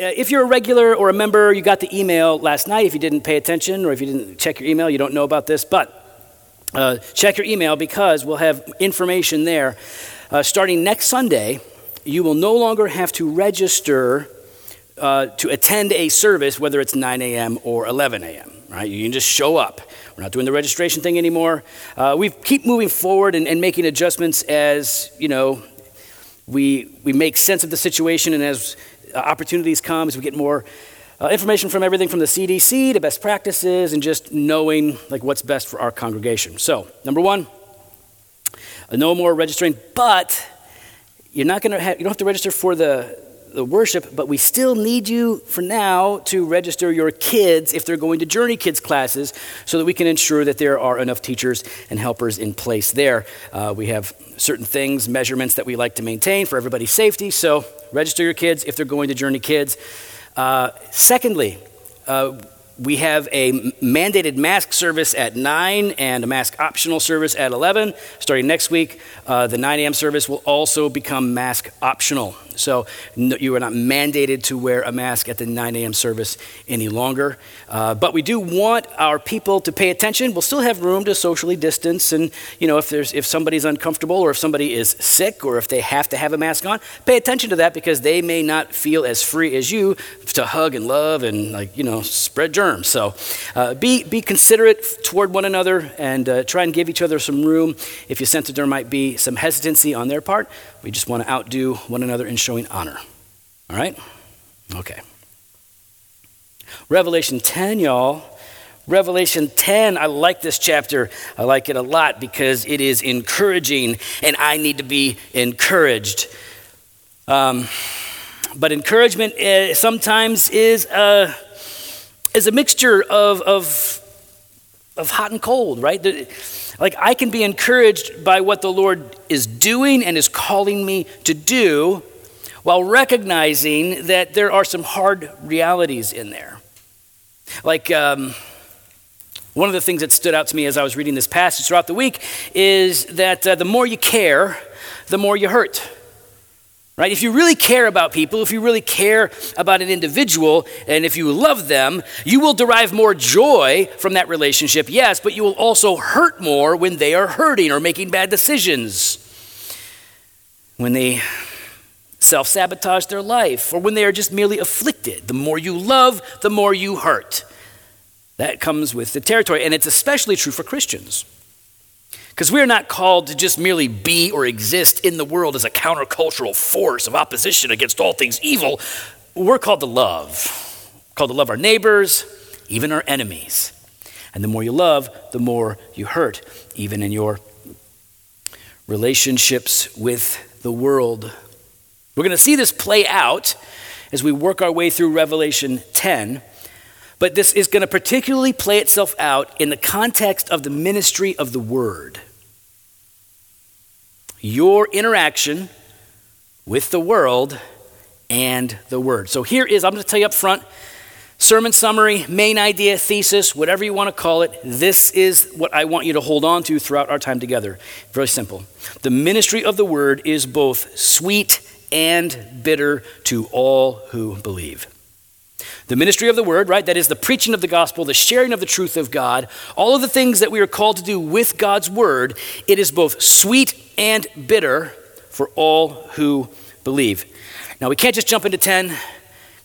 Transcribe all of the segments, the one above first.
if you're a regular or a member, you got the email last night. If you didn't pay attention or if you didn't check your email, you don't know about this. But uh, check your email because we'll have information there. Uh, starting next Sunday, you will no longer have to register uh, to attend a service, whether it's 9 a.m. or 11 a.m. Right? You can just show up. We're not doing the registration thing anymore. Uh, we keep moving forward and, and making adjustments as you know we we make sense of the situation and as uh, opportunities come, as we get more uh, information from everything from the CDC to best practices and just knowing like what's best for our congregation. So, number one, uh, no more registering, but you're not going to you don't have to register for the, the worship, but we still need you for now to register your kids if they're going to Journey Kids classes so that we can ensure that there are enough teachers and helpers in place there. Uh, we have certain things, measurements that we like to maintain for everybody's safety, so register your kids if they're going to Journey Kids. Uh, secondly, uh, we have a mandated mask service at 9 and a mask optional service at 11. Starting next week, uh, the 9 a.m. service will also become mask optional. So no, you are not mandated to wear a mask at the 9 a.m. service any longer. Uh, but we do want our people to pay attention. We'll still have room to socially distance, and you know if there's if somebody's uncomfortable or if somebody is sick or if they have to have a mask on, pay attention to that because they may not feel as free as you to hug and love and like you know spread germs. So uh, be be considerate toward one another and uh, try and give each other some room. If you sense that there might be some hesitancy on their part, we just want to outdo one another in showing honor. All right? Okay. Revelation 10, y'all. Revelation 10, I like this chapter. I like it a lot because it is encouraging, and I need to be encouraged. Um, but encouragement uh, sometimes is a, is a mixture of, of, of hot and cold, right? Like, I can be encouraged by what the Lord is doing and is calling me to do while recognizing that there are some hard realities in there. Like, um, one of the things that stood out to me as I was reading this passage throughout the week is that uh, the more you care, the more you hurt. Right? If you really care about people, if you really care about an individual, and if you love them, you will derive more joy from that relationship, yes, but you will also hurt more when they are hurting or making bad decisions. When they self sabotage their life, or when they are just merely afflicted. The more you love, the more you hurt. That comes with the territory, and it's especially true for Christians. Because we are not called to just merely be or exist in the world as a countercultural force of opposition against all things evil. We're called to love, called to love our neighbors, even our enemies. And the more you love, the more you hurt, even in your relationships with the world. We're going to see this play out as we work our way through Revelation 10. But this is going to particularly play itself out in the context of the ministry of the word your interaction with the world and the Word. So here is, I'm going to tell you up front sermon summary, main idea, thesis, whatever you want to call it. This is what I want you to hold on to throughout our time together. Very simple. The ministry of the Word is both sweet and bitter to all who believe. The ministry of the word, right? That is the preaching of the gospel, the sharing of the truth of God, all of the things that we are called to do with God's word, it is both sweet and bitter for all who believe. Now, we can't just jump into 10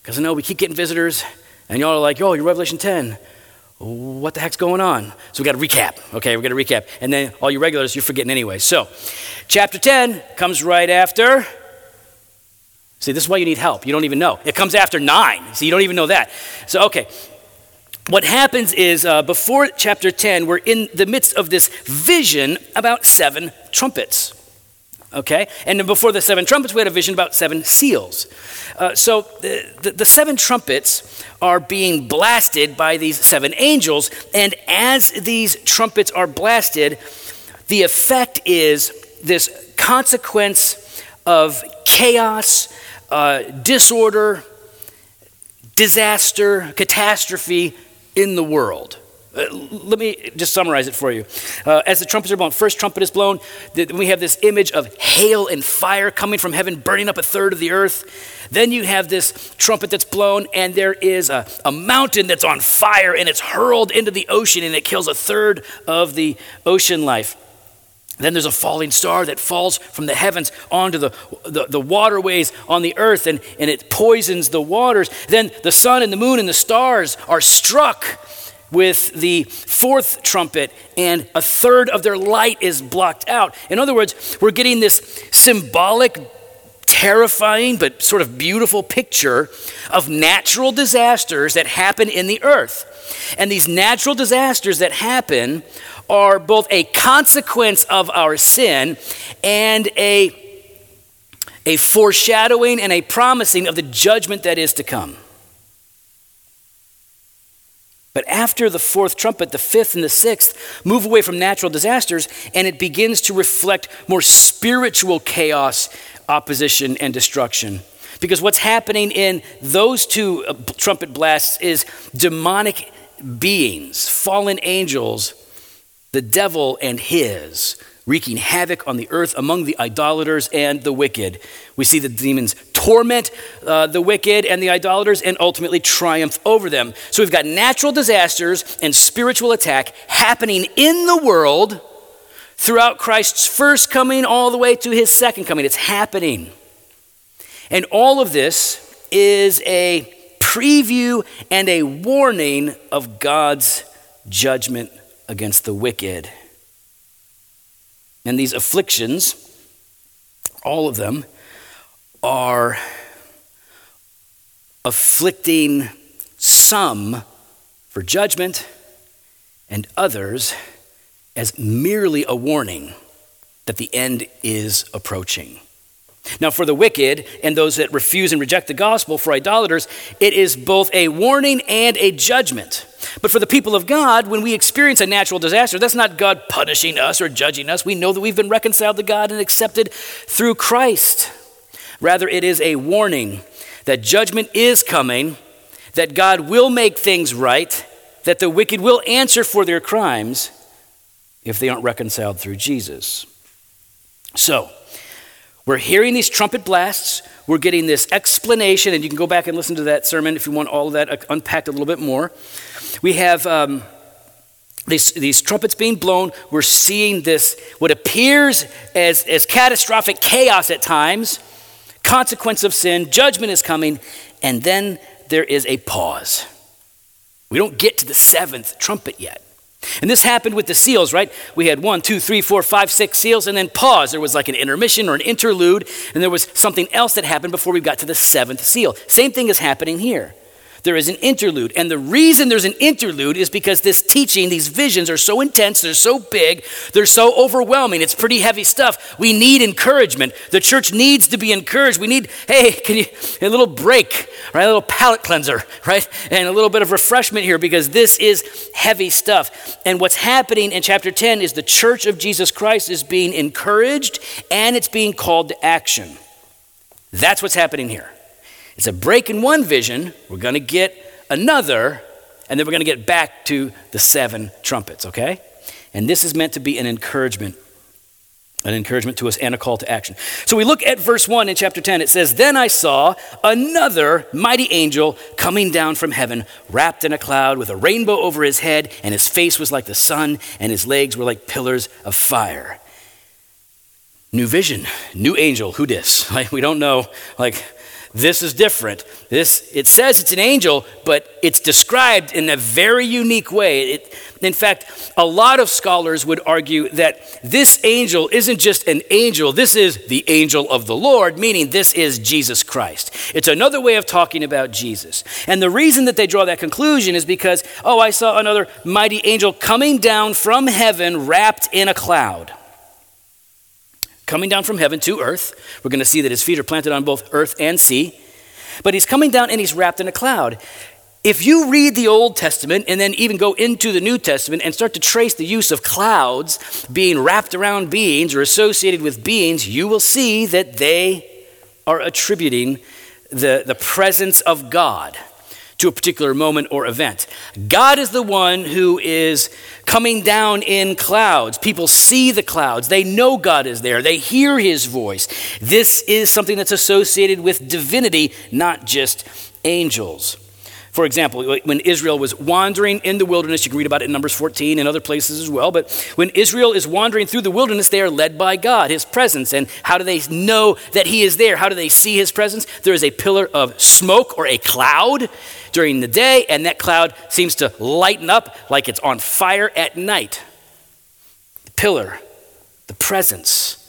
because I know we keep getting visitors, and y'all are like, oh, you're Revelation 10. What the heck's going on? So we got to recap. Okay, we're going to recap. And then all you regulars, you're forgetting anyway. So, chapter 10 comes right after. See, this is why you need help. You don't even know. It comes after 9. So you don't even know that. So, okay. What happens is uh, before chapter 10, we're in the midst of this vision about seven trumpets. Okay? And then before the seven trumpets, we had a vision about seven seals. Uh, so the, the, the seven trumpets are being blasted by these seven angels. And as these trumpets are blasted, the effect is this consequence of chaos, uh, disorder, disaster, catastrophe in the world. Uh, let me just summarize it for you. Uh, as the trumpets are blown, first trumpet is blown, we have this image of hail and fire coming from heaven, burning up a third of the earth. Then you have this trumpet that's blown, and there is a, a mountain that's on fire, and it's hurled into the ocean, and it kills a third of the ocean life. Then there's a falling star that falls from the heavens onto the, the, the, waterways on the earth and, and it poisons the waters. Then the sun and the moon and the stars are struck with the fourth trumpet, and a third of their light is blocked out. In other words, we're getting this symbolic, terrifying, but sort of beautiful picture of natural disasters that happen in the earth. And these natural disasters that happen are both a consequence of our sin and a, a foreshadowing and a promising of the judgment that is to come. But after the fourth trumpet, the fifth and the sixth move away from natural disasters and it begins to reflect more spiritual chaos, opposition, and destruction. Because what's happening in those two uh, trumpet blasts is demonic beings, fallen angels, the devil and his, wreaking havoc on the earth among the idolaters and the wicked. We see the demons torment uh, the wicked and the idolaters and ultimately triumph over them. So we've got natural disasters and spiritual attack happening in the world throughout Christ's first coming all the way to his second coming. It's happening. And all of this is a preview and a warning of God's judgment against the wicked. And these afflictions, all of them, are afflicting some for judgment and others as merely a warning that the end is approaching. Now, for the wicked and those that refuse and reject the gospel, for idolaters, it is both a warning and a judgment. But for the people of God, when we experience a natural disaster, that's not God punishing us or judging us. We know that we've been reconciled to God and accepted through Christ. Rather, it is a warning that judgment is coming, that God will make things right, that the wicked will answer for their crimes if they aren't reconciled through Jesus. So, we're hearing these trumpet blasts. We're getting this explanation, and you can go back and listen to that sermon if you want all of that uh, unpacked a little bit more. We have um, these, these trumpets being blown. We're seeing this, what appears as, as catastrophic chaos at times, consequence of sin, judgment is coming, and then there is a pause. We don't get to the seventh trumpet yet. And this happened with the seals, right? We had one, two, three, four, five, six seals, and then pause. There was like an intermission or an interlude, and there was something else that happened before we got to the seventh seal. Same thing is happening here there is an interlude. And the reason there's an interlude is because this teaching, these visions are so intense, they're so big, they're so overwhelming. It's pretty heavy stuff. We need encouragement. The church needs to be encouraged. We need, hey, can you, a little break, right? A little palate cleanser, right? And a little bit of refreshment here because this is heavy stuff. And what's happening in chapter 10 is the church of Jesus Christ is being encouraged and it's being called to action. That's what's happening here. It's a break in one vision. We're going to get another, and then we're going to get back to the seven trumpets, okay? And this is meant to be an encouragement, an encouragement to us and a call to action. So we look at verse 1 in chapter 10. It says, Then I saw another mighty angel coming down from heaven, wrapped in a cloud with a rainbow over his head, and his face was like the sun, and his legs were like pillars of fire. New vision, new angel, who dis? Like, we don't know, like, this is different. This it says it's an angel, but it's described in a very unique way. It, in fact, a lot of scholars would argue that this angel isn't just an angel, this is the angel of the Lord, meaning this is Jesus Christ. It's another way of talking about Jesus. And the reason that they draw that conclusion is because, oh, I saw another mighty angel coming down from heaven wrapped in a cloud coming down from heaven to earth. We're going to see that his feet are planted on both earth and sea. But he's coming down and he's wrapped in a cloud. If you read the Old Testament and then even go into the New Testament and start to trace the use of clouds being wrapped around beings or associated with beings, you will see that they are attributing the, the presence of God to a particular moment or event. God is the one who is coming down in clouds. People see the clouds. They know God is there. They hear his voice. This is something that's associated with divinity, not just angels. For example, when Israel was wandering in the wilderness, you can read about it in Numbers 14 and other places as well. But when Israel is wandering through the wilderness, they are led by God, His presence. And how do they know that He is there? How do they see His presence? There is a pillar of smoke or a cloud during the day, and that cloud seems to lighten up like it's on fire at night. The pillar, the presence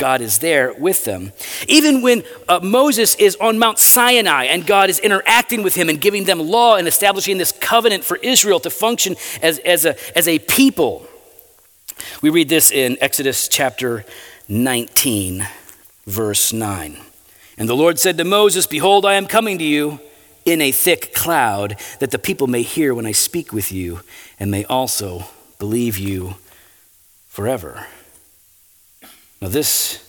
God is there with them. Even when uh, Moses is on Mount Sinai and God is interacting with him and giving them law and establishing this covenant for Israel to function as, as, a, as a people. We read this in Exodus chapter 19, verse 9. And the Lord said to Moses, Behold, I am coming to you in a thick cloud, that the people may hear when I speak with you and may also believe you forever. Now, this,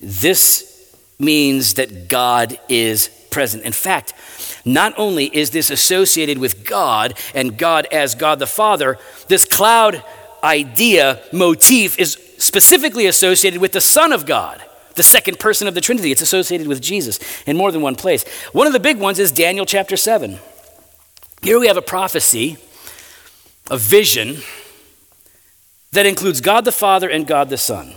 this means that God is present. In fact, not only is this associated with God and God as God the Father, this cloud idea, motif, is specifically associated with the Son of God, the second person of the Trinity. It's associated with Jesus in more than one place. One of the big ones is Daniel chapter 7. Here we have a prophecy, a vision that includes God the Father and God the Son.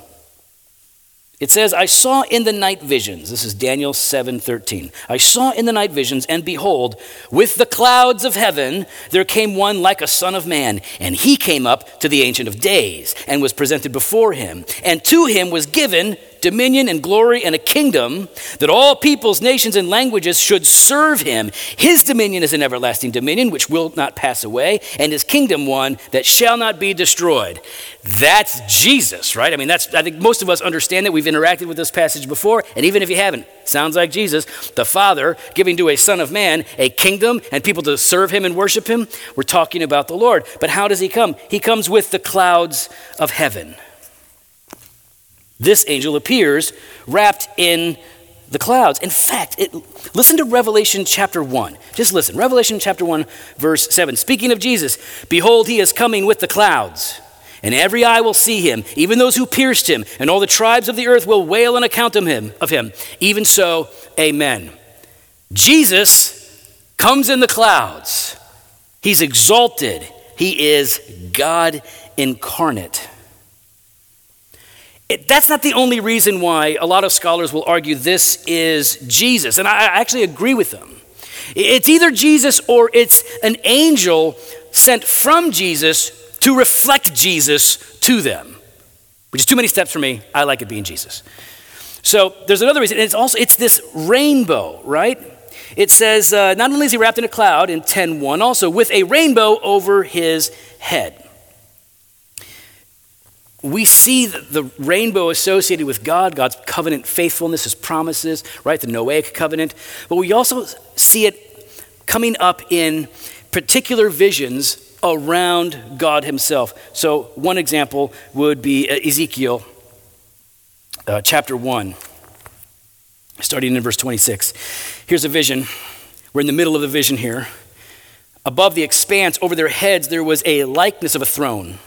It says, I saw in the night visions. This is Daniel 7:13. I saw in the night visions, and behold, with the clouds of heaven there came one like a son of man, and he came up to the Ancient of Days, and was presented before him. And to him was given dominion and glory and a kingdom that all peoples, nations, and languages should serve him. His dominion is an everlasting dominion which will not pass away, and his kingdom one that shall not be destroyed. That's Jesus, right? I mean, that's I think most of us understand that. We've interacted with this passage before, and even if you haven't, sounds like Jesus, the Father giving to a Son of Man a kingdom and people to serve him and worship him. We're talking about the Lord. But how does he come? He comes with the clouds of heaven. This angel appears wrapped in the clouds. In fact, it, listen to Revelation chapter 1. Just listen. Revelation chapter 1, verse 7. Speaking of Jesus, behold, he is coming with the clouds, and every eye will see him, even those who pierced him, and all the tribes of the earth will wail on account of him. Of him. Even so, amen. Jesus comes in the clouds. He's exalted. He is God incarnate. It, that's not the only reason why a lot of scholars will argue this is Jesus. And I, I actually agree with them. It's either Jesus or it's an angel sent from Jesus to reflect Jesus to them, which is too many steps for me. I like it being Jesus. So there's another reason. It's also it's this rainbow, right? It says uh, not only is he wrapped in a cloud in 10:1, also with a rainbow over his head we see the rainbow associated with God, God's covenant faithfulness, his promises, right? The Noahic covenant. But we also see it coming up in particular visions around God himself. So, one example would be uh, Ezekiel uh, chapter 1, starting in verse 26. Here's a vision. We're in the middle of the vision here. Above the expanse, over their heads, there was a likeness of a throne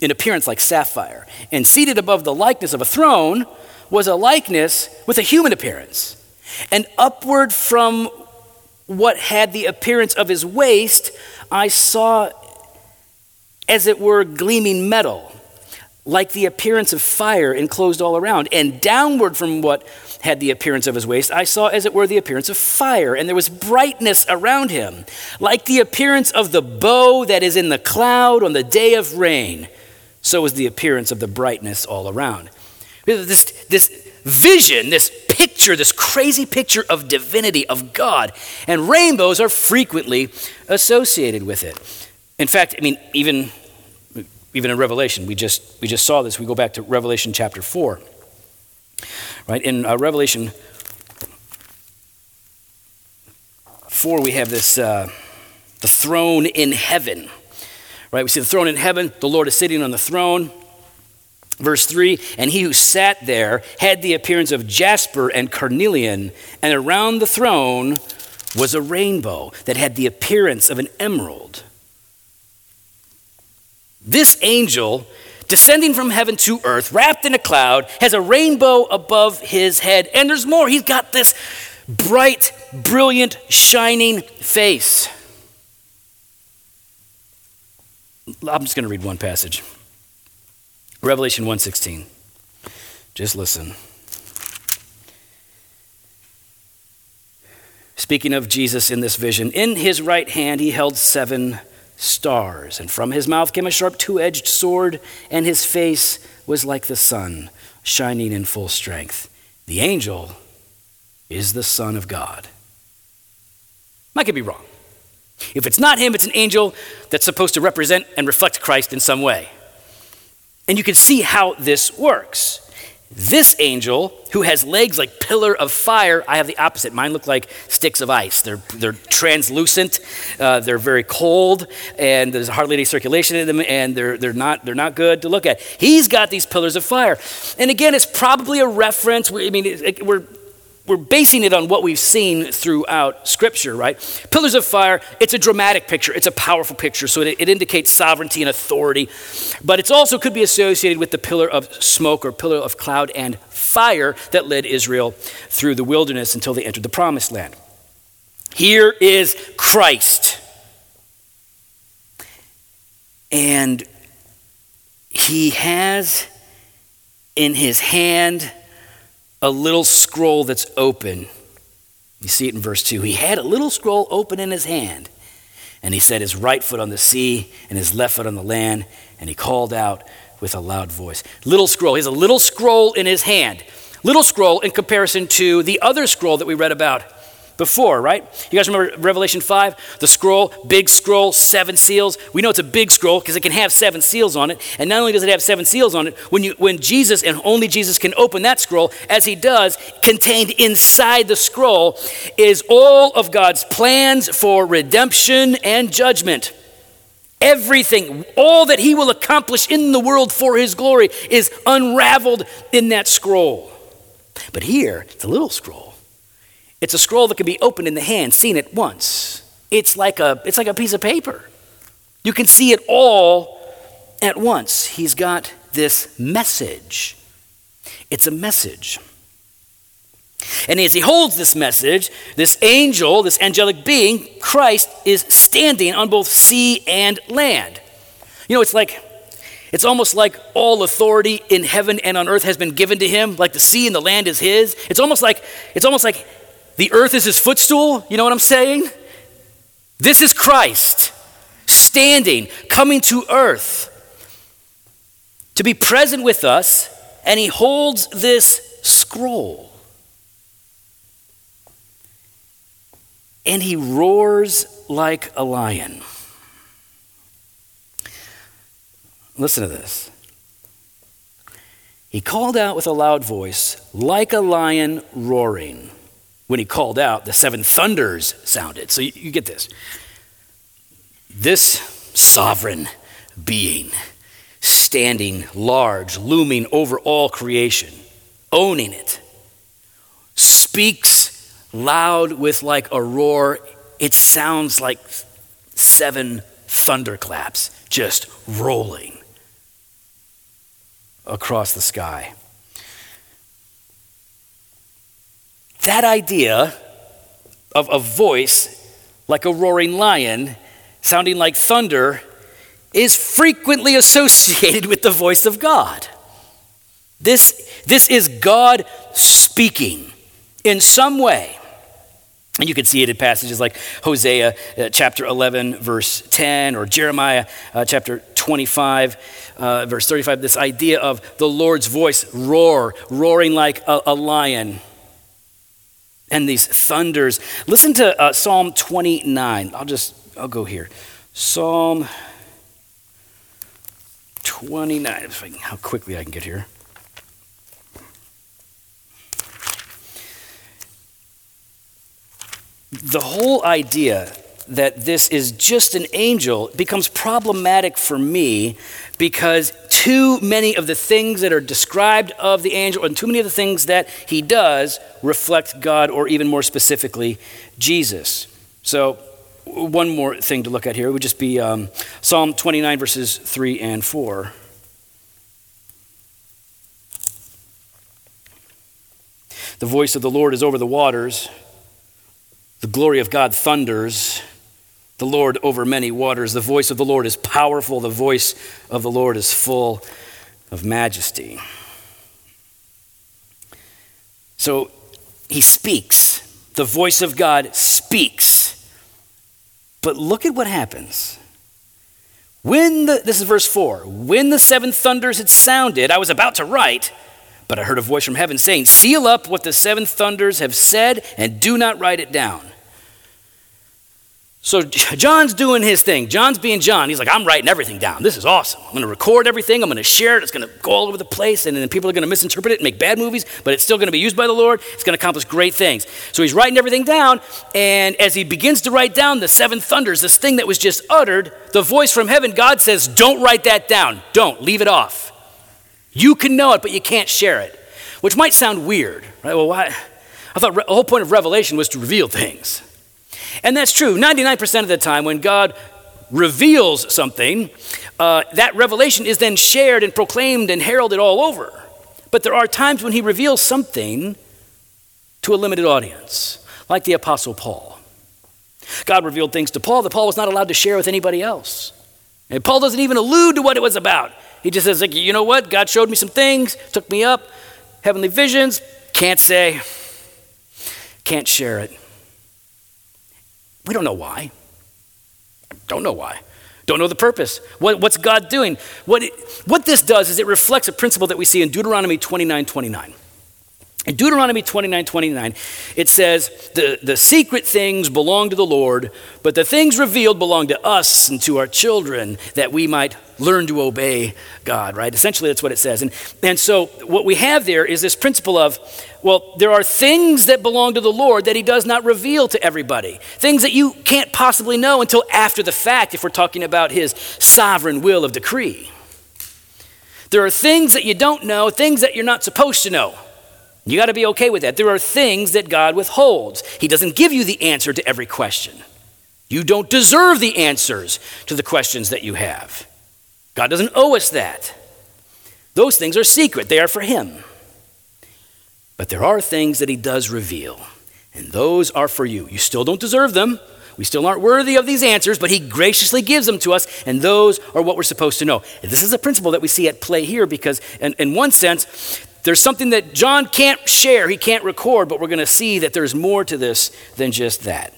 in appearance like sapphire. And seated above the likeness of a throne was a likeness with a human appearance. And upward from what had the appearance of his waist, I saw, as it were, gleaming metal, like the appearance of fire enclosed all around. And downward from what had the appearance of his waist, I saw, as it were, the appearance of fire. And there was brightness around him, like the appearance of the bow that is in the cloud on the day of rain so is the appearance of the brightness all around. This, this vision, this picture, this crazy picture of divinity, of God, and rainbows are frequently associated with it. In fact, I mean, even, even in Revelation, we just, we just saw this. We go back to Revelation chapter 4. Right? In uh, Revelation 4, we have this uh, the throne in heaven. Right? We see the throne in heaven, the Lord is sitting on the throne. Verse 3 And he who sat there had the appearance of jasper and carnelian, and around the throne was a rainbow that had the appearance of an emerald. This angel, descending from heaven to earth, wrapped in a cloud, has a rainbow above his head. And there's more. He's got this bright, brilliant, shining face. I'm just going to read one passage. Revelation 1:16. Just listen. Speaking of Jesus in this vision, in his right hand he held seven stars, and from his mouth came a sharp two edged sword, and his face was like the sun, shining in full strength. The angel is the Son of God. I could be wrong. If it's not him, it's an angel that's supposed to represent and reflect Christ in some way. And you can see how this works. This angel, who has legs like pillar of fire, I have the opposite. Mine look like sticks of ice. They're, they're translucent, uh, they're very cold, and there's hardly any circulation in them, and they're, they're, not, they're not good to look at. He's got these pillars of fire. And again, it's probably a reference. I mean, we're we're basing it on what we've seen throughout Scripture, right? Pillars of fire, it's a dramatic picture, it's a powerful picture, so it, it, indicates sovereignty and authority. But it also could be associated with the pillar of smoke or pillar of cloud and fire that led Israel through the wilderness until they entered the promised land. Here is Christ. And he has in his hand a little scroll that's open. You see it in verse 2. He had a little scroll open in his hand, and he set his right foot on the sea and his left foot on the land, and he called out with a loud voice. Little scroll. He has a little scroll in his hand. Little scroll in comparison to the other scroll that we read about before, right? You guys remember Revelation 5? The scroll, big scroll, seven seals. We know it's a big scroll because it can have seven seals on it. And not only does it have seven seals on it, when, you, when Jesus and only Jesus can open that scroll, as he does, contained inside the scroll is all of God's plans for redemption and judgment. Everything, all that he will accomplish in the world for his glory is unraveled in that scroll. But here, it's a little scroll it's a scroll that can be opened in the hand, seen at once. It's like a, it's like a piece of paper. You can see it all at once. He's got this message. It's a message. And as he holds this message, this angel, this angelic being, Christ, is standing on both sea and land. You know, it's like, it's almost like all authority in heaven and on earth has been given to him, like the sea and the land is his. It's almost like, it's almost like the earth is his footstool. You know what I'm saying? This is Christ standing, coming to earth to be present with us, and he holds this scroll. And he roars like a lion. Listen to this. He called out with a loud voice, like a lion roaring when he called out, the seven thunders sounded. So you, you get this. This sovereign being, standing large, looming over all creation, owning it, speaks loud with like a roar. It sounds like seven thunderclaps just rolling across the sky. That idea of a voice like a roaring lion, sounding like thunder, is frequently associated with the voice of God. This, this is God speaking in some way. And you can see it in passages like Hosea uh, chapter 11, verse 10, or Jeremiah uh, chapter 25, uh, verse 35. This idea of the Lord's voice roar, roaring like a, a lion and these thunders. Listen to uh, Psalm 29. I'll just, I'll go here. Psalm 29. How quickly I can get here. The whole idea that this is just an angel becomes problematic for me because too many of the things that are described of the angel and too many of the things that he does reflect God or even more specifically, Jesus. So, one more thing to look at here would just be um, Psalm 29, verses 3 and 4. The voice of the Lord is over the waters, the glory of God thunders. The Lord over many waters. The voice of the Lord is powerful. The voice of the Lord is full of majesty. So he speaks. The voice of God speaks. But look at what happens. When the, this is verse 4, when the seven thunders had sounded, I was about to write, but I heard a voice from heaven saying, Seal up what the seven thunders have said and do not write it down. So John's doing his thing. John's being John. He's like, I'm writing everything down. This is awesome. I'm going to record everything. I'm going to share it. It's going to go all over the place. And then people are going to misinterpret it and make bad movies, but it's still going to be used by the Lord. It's going to accomplish great things. So he's writing everything down. And as he begins to write down the seven thunders, this thing that was just uttered, the voice from heaven, God says, Don't write that down. Don't. Leave it off. You can know it, but you can't share it, which might sound weird, right? Well, why? I thought the whole point of revelation was to reveal things. And that's true. 99% of the time, when God reveals something, uh, that revelation is then shared and proclaimed and heralded all over. But there are times when he reveals something to a limited audience, like the Apostle Paul. God revealed things to Paul that Paul was not allowed to share with anybody else. And Paul doesn't even allude to what it was about. He just says, like, you know what? God showed me some things, took me up, heavenly visions, can't say, can't share it. We don't know why. Don't know why. Don't know the purpose. What, what's God doing? What, it, what this does is it reflects a principle that we see in Deuteronomy 29 29. In Deuteronomy 29 29, it says, the, the secret things belong to the Lord, but the things revealed belong to us and to our children that we might learn to obey God, right? Essentially, that's what it says. And, and so, what we have there is this principle of, well, there are things that belong to the Lord that He does not reveal to everybody. Things that you can't possibly know until after the fact, if we're talking about His sovereign will of decree. There are things that you don't know, things that you're not supposed to know. You got to be okay with that. There are things that God withholds. He doesn't give you the answer to every question. You don't deserve the answers to the questions that you have. God doesn't owe us that. Those things are secret, they are for Him. But there are things that He does reveal, and those are for you. You still don't deserve them. We still aren't worthy of these answers, but He graciously gives them to us, and those are what we're supposed to know. This is a principle that we see at play here because, in, in one sense, there's something that John can't share, he can't record, but we're going to see that there's more to this than just that.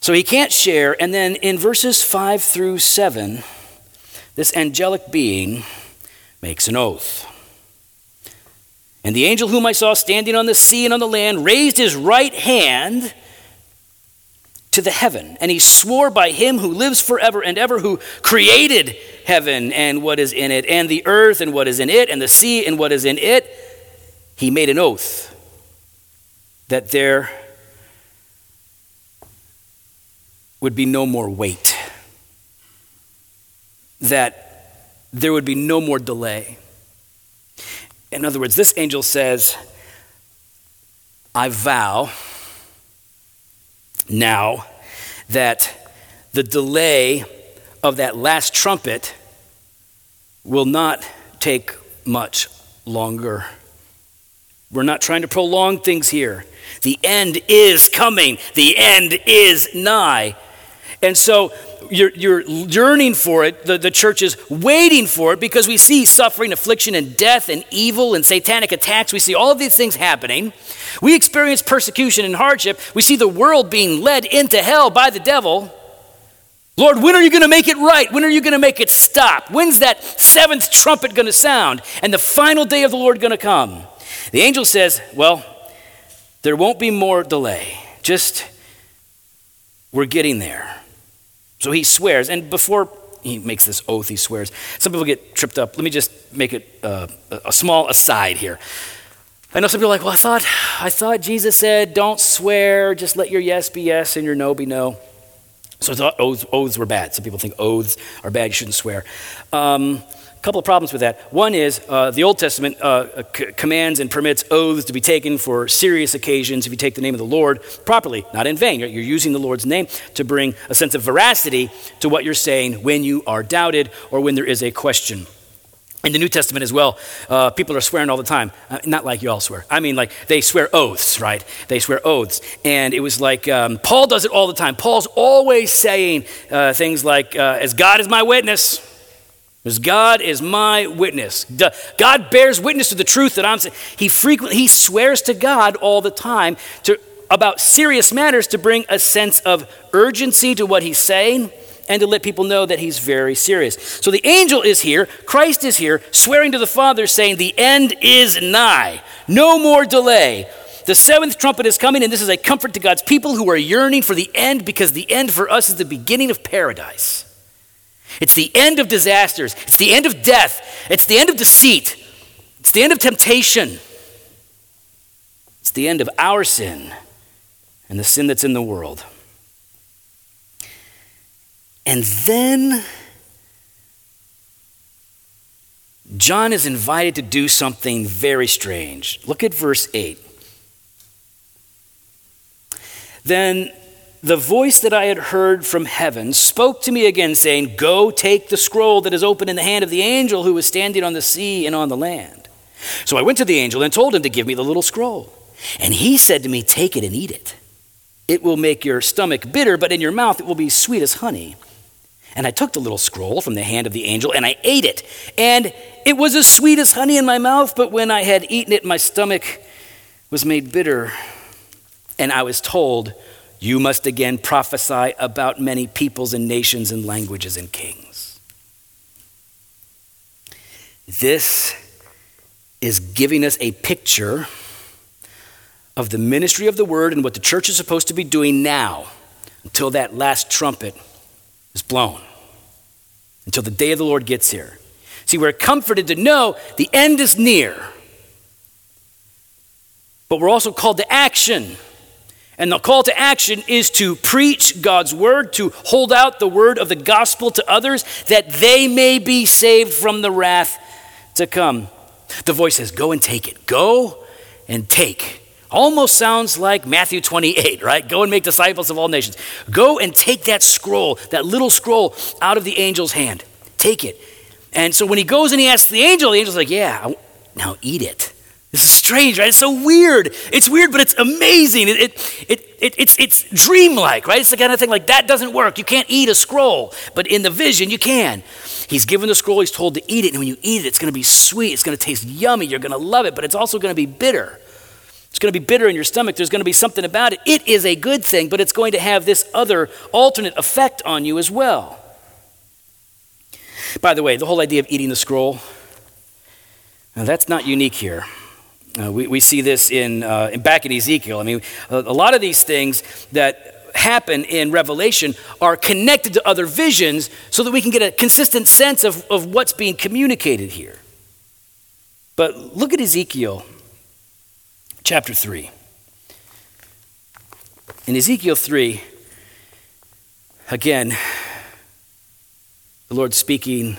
So he can't share, and then in verses 5 through 7, this angelic being makes an oath. And the angel whom I saw standing on the sea and on the land raised his right hand to the heaven, and he swore by him who lives forever and ever, who created heaven and what is in it, and the earth and what is in it, and the sea and what is in it. He made an oath that there would be no more wait, that there would be no more delay. In other words, this angel says, I vow now that the delay of that last trumpet will not take much longer. We're not trying to prolong things here. The end is coming, the end is nigh. And so you're, you're yearning for it. The, the church is waiting for it because we see suffering, affliction, and death, and evil, and satanic attacks. We see all of these things happening. We experience persecution and hardship. We see the world being led into hell by the devil. Lord, when are you going to make it right? When are you going to make it stop? When's that seventh trumpet going to sound and the final day of the Lord going to come? The angel says, Well, there won't be more delay. Just, we're getting there. So he swears, and before he makes this oath, he swears. Some people get tripped up. Let me just make it uh, a small aside here. I know some people are like, well, I thought, I thought Jesus said, don't swear, just let your yes be yes and your no be no. So oaths, oaths were bad. Some people think oaths are bad, you shouldn't swear. Um, a couple of problems with that. One is uh, the Old Testament uh, c- commands and permits oaths to be taken for serious occasions if you take the name of the Lord properly, not in vain. You're, you're using the Lord's name to bring a sense of veracity to what you're saying when you are doubted or when there is a question. In the New Testament as well, uh, people are swearing all the time. Uh, not like you all swear. I mean, like they swear oaths, right? They swear oaths. And it was like um, Paul does it all the time. Paul's always saying uh, things like, uh, as God is my witness, because God is my witness. God bears witness to the truth that I'm saying. He frequently he swears to God all the time to about serious matters to bring a sense of urgency to what he's saying and to let people know that he's very serious. So the angel is here, Christ is here, swearing to the Father, saying, The end is nigh. No more delay. The seventh trumpet is coming, and this is a comfort to God's people who are yearning for the end because the end for us is the beginning of paradise. It's the end of disasters. It's the end of death. It's the end of deceit. It's the end of temptation. It's the end of our sin and the sin that's in the world. And then John is invited to do something very strange. Look at verse 8. Then the voice that I had heard from heaven spoke to me again, saying, Go take the scroll that is open in the hand of the angel who was standing on the sea and on the land. So I went to the angel and told him to give me the little scroll. And he said to me, Take it and eat it. It will make your stomach bitter, but in your mouth it will be sweet as honey. And I took the little scroll from the hand of the angel and I ate it. And it was as sweet as honey in my mouth, but when I had eaten it, my stomach was made bitter. And I was told, you must again prophesy about many peoples and nations and languages and kings. This is giving us a picture of the ministry of the word and what the church is supposed to be doing now until that last trumpet is blown, until the day of the Lord gets here. See, we're comforted to know the end is near, but we're also called to action. And the call to action is to preach God's word, to hold out the word of the gospel to others that they may be saved from the wrath to come. The voice says, Go and take it. Go and take. Almost sounds like Matthew 28, right? Go and make disciples of all nations. Go and take that scroll, that little scroll out of the angel's hand. Take it. And so when he goes and he asks the angel, the angel's like, Yeah, now eat it. This is strange, right? It's so weird. It's weird, but it's amazing. It, it, it, it, it's, it's dreamlike, right? It's the kind of thing like that doesn't work. You can't eat a scroll, but in the vision, you can. He's given the scroll, he's told to eat it, and when you eat it, it's going to be sweet. It's going to taste yummy. You're going to love it, but it's also going to be bitter. It's going to be bitter in your stomach. There's going to be something about it. It is a good thing, but it's going to have this other alternate effect on you as well. By the way, the whole idea of eating the scroll, now that's not unique here. Uh, we, we see this in, uh, in, back in Ezekiel. I mean, a, a lot of these things that happen in Revelation are connected to other visions so that we can get a consistent sense of, of what's being communicated here. But look at Ezekiel chapter 3. In Ezekiel 3, again, the Lord speaking,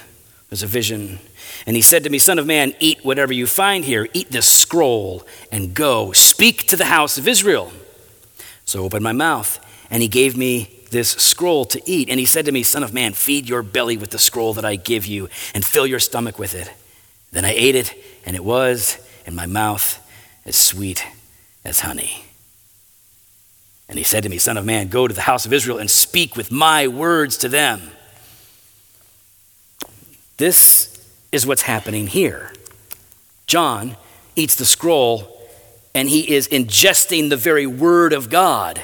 there's a vision and he said to me, Son of man, eat whatever you find here. Eat this scroll and go. Speak to the house of Israel. So I opened my mouth, and he gave me this scroll to eat. And he said to me, Son of man, feed your belly with the scroll that I give you, and fill your stomach with it. Then I ate it, and it was in my mouth as sweet as honey. And he said to me, Son of man, go to the house of Israel and speak with my words to them. This is what's happening here. John eats the scroll and he is ingesting the very word of God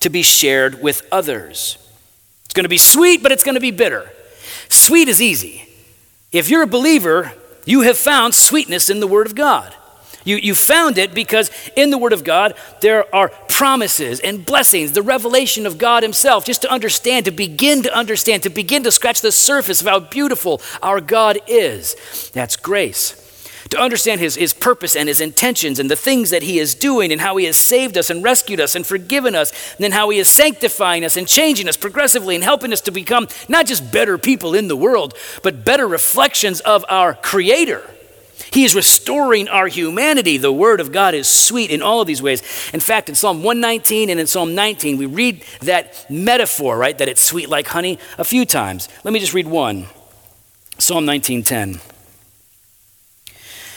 to be shared with others. It's going to be sweet, but it's going to be bitter. Sweet is easy. If you're a believer, you have found sweetness in the word of God. You, you found it because in the Word of God, there are promises and blessings, the revelation of God Himself, just to understand, to begin to understand, to begin to scratch the surface of how beautiful our God is. That's grace. to understand his, his purpose and his intentions and the things that he is doing and how he has saved us and rescued us and forgiven us, and then how he is sanctifying us and changing us progressively and helping us to become not just better people in the world, but better reflections of our Creator. He is restoring our humanity. The Word of God is sweet in all of these ways. In fact, in Psalm 119 and in Psalm 19, we read that metaphor, right, that it's sweet like honey, a few times. Let me just read one Psalm 19:10.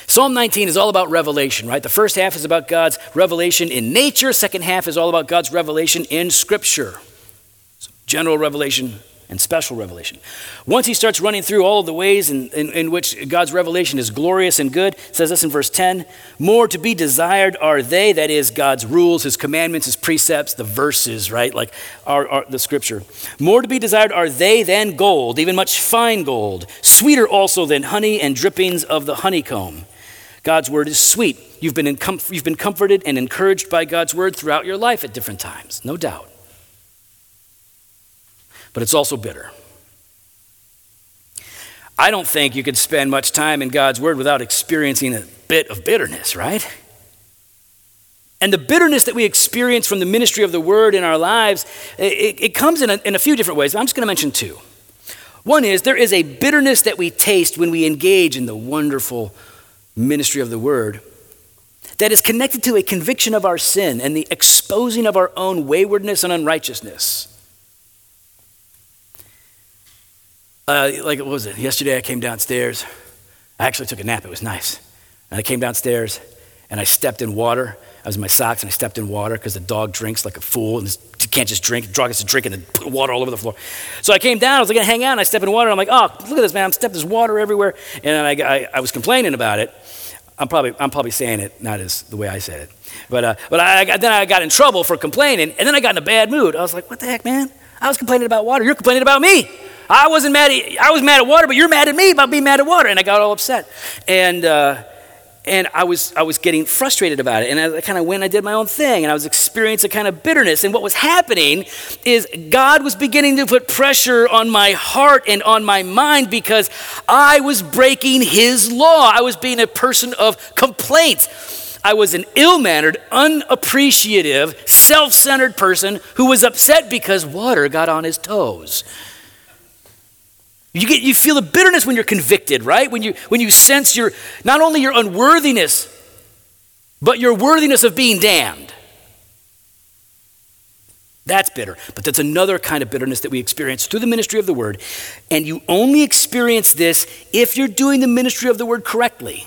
Psalm 19 is all about revelation, right? The first half is about God's revelation in nature, second half is all about God's revelation in Scripture. So general revelation, and special revelation. Once he starts running through all of the ways in, in, in, which God's revelation is glorious and good, says this in verse 10 More to be desired are they, that is, God's rules, his commandments, his precepts, the verses, right? Like our, our, the scripture. More to be desired are they than gold, even much fine gold, sweeter also than honey and drippings of the honeycomb. God's word is sweet. You've been, com- you've been comforted and encouraged by God's word throughout your life at different times, no doubt but it's also bitter. I don't think you could spend much time in God's Word without experiencing a bit of bitterness, right? And the bitterness that we experience from the ministry of the Word in our lives, it, it comes in a, in a few different ways. I'm just going to mention two. One is there is a bitterness that we taste when we engage in the wonderful ministry of the Word that is connected to a conviction of our sin and the exposing of our own waywardness and unrighteousness. Uh, like, what was it? Yesterday I came downstairs. I actually took a nap. It was nice. And I came downstairs and I stepped in water. I was in my socks and I stepped in water because the dog drinks like a fool and you can't just drink. The dog has to drink and then put water all over the floor. So I came down. I was like hang out and I step in water. I'm like, oh, look at this, man. I'm stepping. There's water everywhere. And I, I, I was complaining about it. I'm probably, I'm probably saying it not as the way I said it. But, uh, but I, then I got in trouble for complaining. And then I got in a bad mood. I was like, what the heck, man? I was complaining about water. You're complaining about me. I wasn't mad at, I was mad at water, but you're mad at me about being mad at water. And I got all upset. And, uh, and I was, I was getting frustrated about it. And I kind of went I did my own thing. And I was experiencing a kind of bitterness. And what was happening is God was beginning to put pressure on my heart and on my mind because I was breaking his law. I was being a person of complaint. I was an ill mannered, unappreciative, self centered person who was upset because water got on his toes. You, get, you feel the bitterness when you're convicted, right? When you, when you sense your, not only your unworthiness, but your worthiness of being damned. That's bitter. But that's another kind of bitterness that we experience through the ministry of the word. And you only experience this if you're doing the ministry of the word correctly.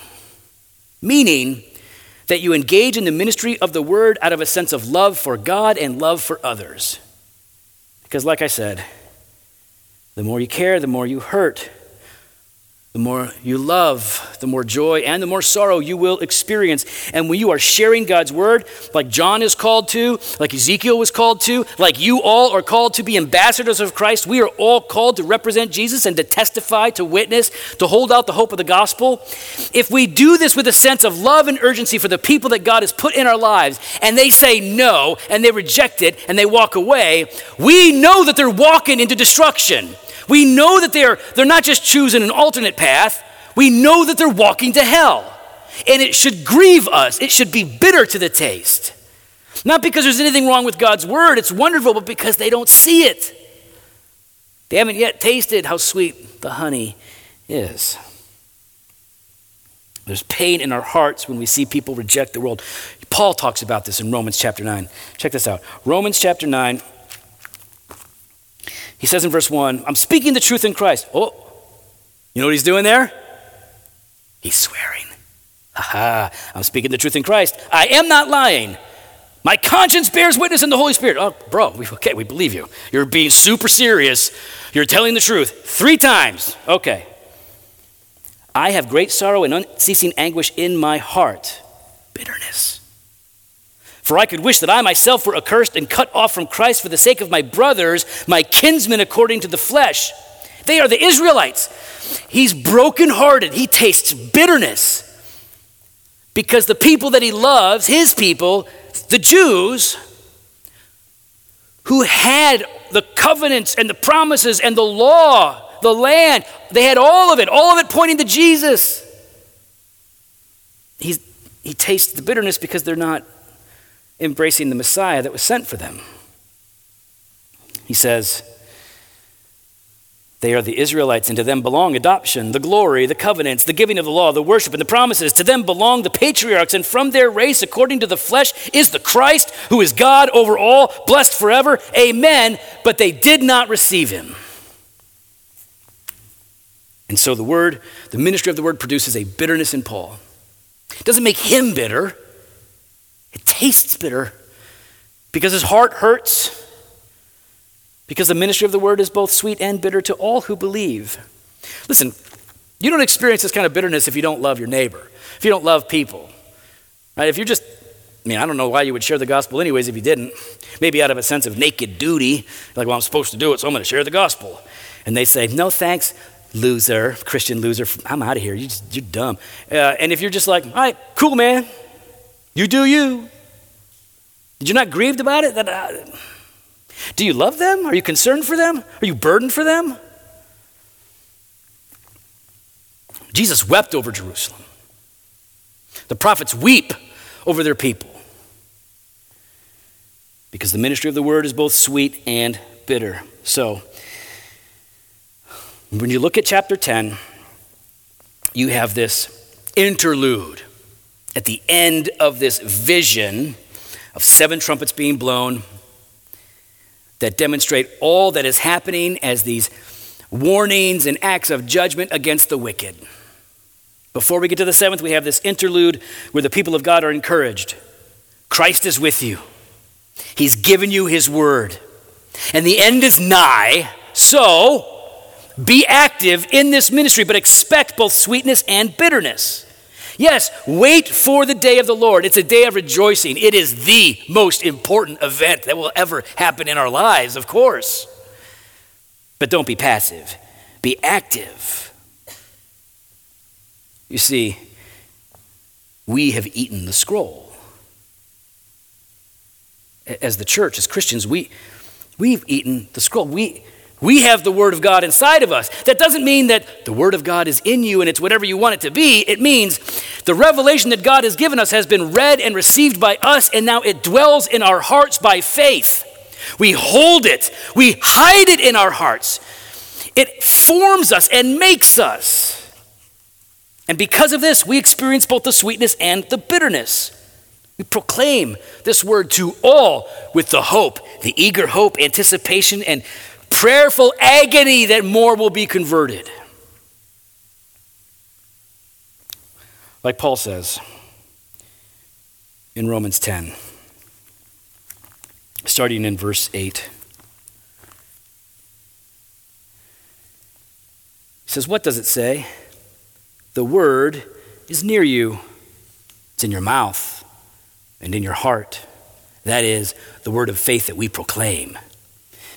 Meaning that you engage in the ministry of the word out of a sense of love for God and love for others. Because, like I said, the more you care, the more you hurt. The more you love, the more joy and the more sorrow you will experience. And when you are sharing God's word, like John is called to, like Ezekiel was called to, like you all are called to be ambassadors of Christ, we are all called to represent Jesus and to testify, to witness, to hold out the hope of the gospel. If we do this with a sense of love and urgency for the people that God has put in our lives, and they say no, and they reject it, and they walk away, we know that they're walking into destruction. We know that they're, they're not just choosing an alternate path, we know that they're walking to hell. And it should grieve us, it should be bitter to the taste. Not because there's anything wrong with God's word, it's wonderful, but because they don't see it. They haven't yet tasted how sweet the honey is. There's pain in our hearts when we see people reject the world. Paul talks about this in Romans chapter 9. Check this out Romans chapter 9, he says in verse 1, I'm speaking the truth in Christ. Oh, you know what he's doing there? He's swearing. ha! I'm speaking the truth in Christ. I am not lying. My conscience bears witness in the Holy Spirit. Oh, bro, we, okay, we believe you. You're being super serious. You're telling the truth three times. Okay. I have great sorrow and unceasing anguish in my heart. Bitterness. For I could wish that I myself were accursed and cut off from Christ for the sake of my brothers, my kinsmen according to the flesh. They are the Israelites. He's brokenhearted. He tastes bitterness because the people that he loves, his people, the Jews, who had the covenants and the promises and the law, the land, they had all of it, all of it pointing to Jesus. He's, he tastes the bitterness because they're not embracing the Messiah that was sent for them. He says, they are the Israelites, and to them belong adoption, the glory, the covenants, the giving of the law, the worship, and the promises. To them belong the patriarchs, and from their race, according to the flesh, is the Christ, who is God over all, blessed forever. Amen. But they did not receive him. And so the word, the ministry of the word, produces a bitterness in Paul. It doesn't make him bitter, it tastes bitter because his heart hurts because the ministry of the word is both sweet and bitter to all who believe. Listen, you don't experience this kind of bitterness if you don't love your neighbor, if you don't love people. Right? If you're just, I mean, I don't know why you would share the gospel anyways if you didn't. Maybe out of a sense of naked duty, like, well, I'm supposed to do it, so I'm going to share the gospel. And they say, no thanks, loser, Christian loser, I'm out of here. You just, you're dumb. Uh, and if you're just like, all right, cool, man, you do you. Did you not grieved about it? That, uh, do you love them? Are you concerned for them? Are you burdened for them? Jesus wept over Jerusalem. The prophets weep over their people because the ministry of the word is both sweet and bitter. So, when you look at chapter 10, you have this interlude at the end of this vision of seven trumpets being blown that demonstrate all that is happening as these warnings and acts of judgment against the wicked. Before we get to the seventh, we have this interlude where the people of God are encouraged. Christ is with you, He's given you His word, and the end is nigh. So, be active in this ministry, but expect both sweetness and bitterness. Yes, wait for the day of the Lord. It's a day of rejoicing. It is the most important event that will ever happen in our lives, of course. But don't be passive, be active. You see, we have eaten the scroll. As the church, as Christians, we, we've eaten the scroll. We, we have the Word of God inside of us. That doesn't mean that the Word of God is in you and it's whatever you want it to be. It means the revelation that God has given us has been read and received by us, and now it dwells in our hearts by faith. We hold it, we hide it in our hearts. It forms us and makes us. And because of this, we experience both the sweetness and the bitterness. We proclaim this word to all with the hope, the eager hope, anticipation, and prayerful agony that more will be converted. Like Paul says in Romans 10, starting in verse 8. He says, What does it say? The word is near you, it's in your mouth and in your heart. That is the word of faith that we proclaim.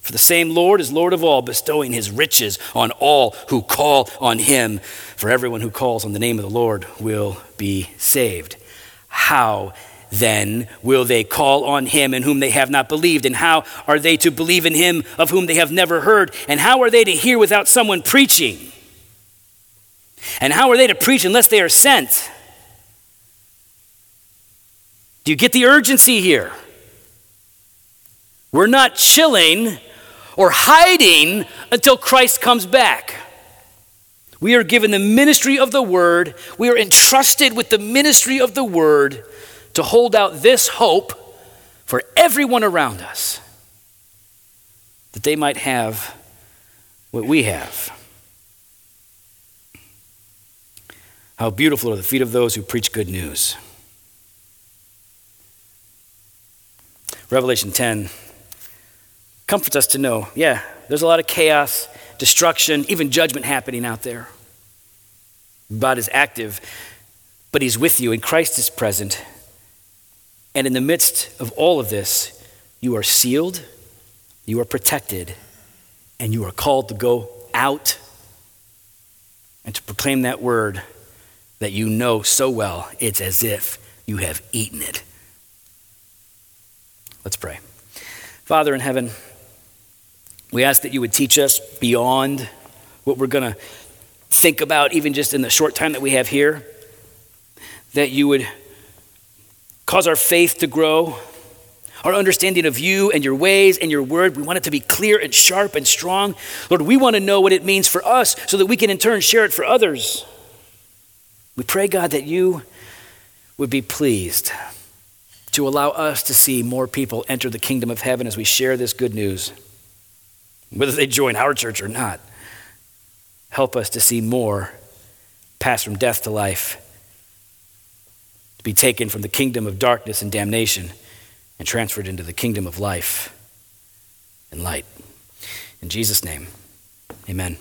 For the same Lord is Lord of all, bestowing his riches on all who call on him. For everyone who calls on the name of the Lord will be saved. How then will they call on him in whom they have not believed? And how are they to believe in him of whom they have never heard? And how are they to hear without someone preaching? And how are they to preach unless they are sent? Do you get the urgency here? We're not chilling or hiding until Christ comes back. We are given the ministry of the word. We are entrusted with the ministry of the word to hold out this hope for everyone around us that they might have what we have. How beautiful are the feet of those who preach good news. Revelation 10 comforts us to know yeah, there's a lot of chaos, destruction, even judgment happening out there. God is active, but He's with you, and Christ is present. And in the midst of all of this, you are sealed, You are protected, and you are called to go out and to proclaim that word that you know so well, it's as if you have eaten it. Let's pray. Father in heaven, we ask that you would teach us beyond what we're going to think about, even just in the short time that we have here, that you would cause our faith to grow, our understanding of you and your ways and your word. We want it to be clear and sharp and strong. Lord, we want to know what it means for us so that we can in turn share it for others. We pray, God, that you would be pleased to allow us to see more people enter the kingdom of heaven as we share this good news, whether they join our church or not. Help us to see more pass from death to life, to be taken from the kingdom of darkness and damnation and transferred into the kingdom of life and light. In Jesus' name, amen.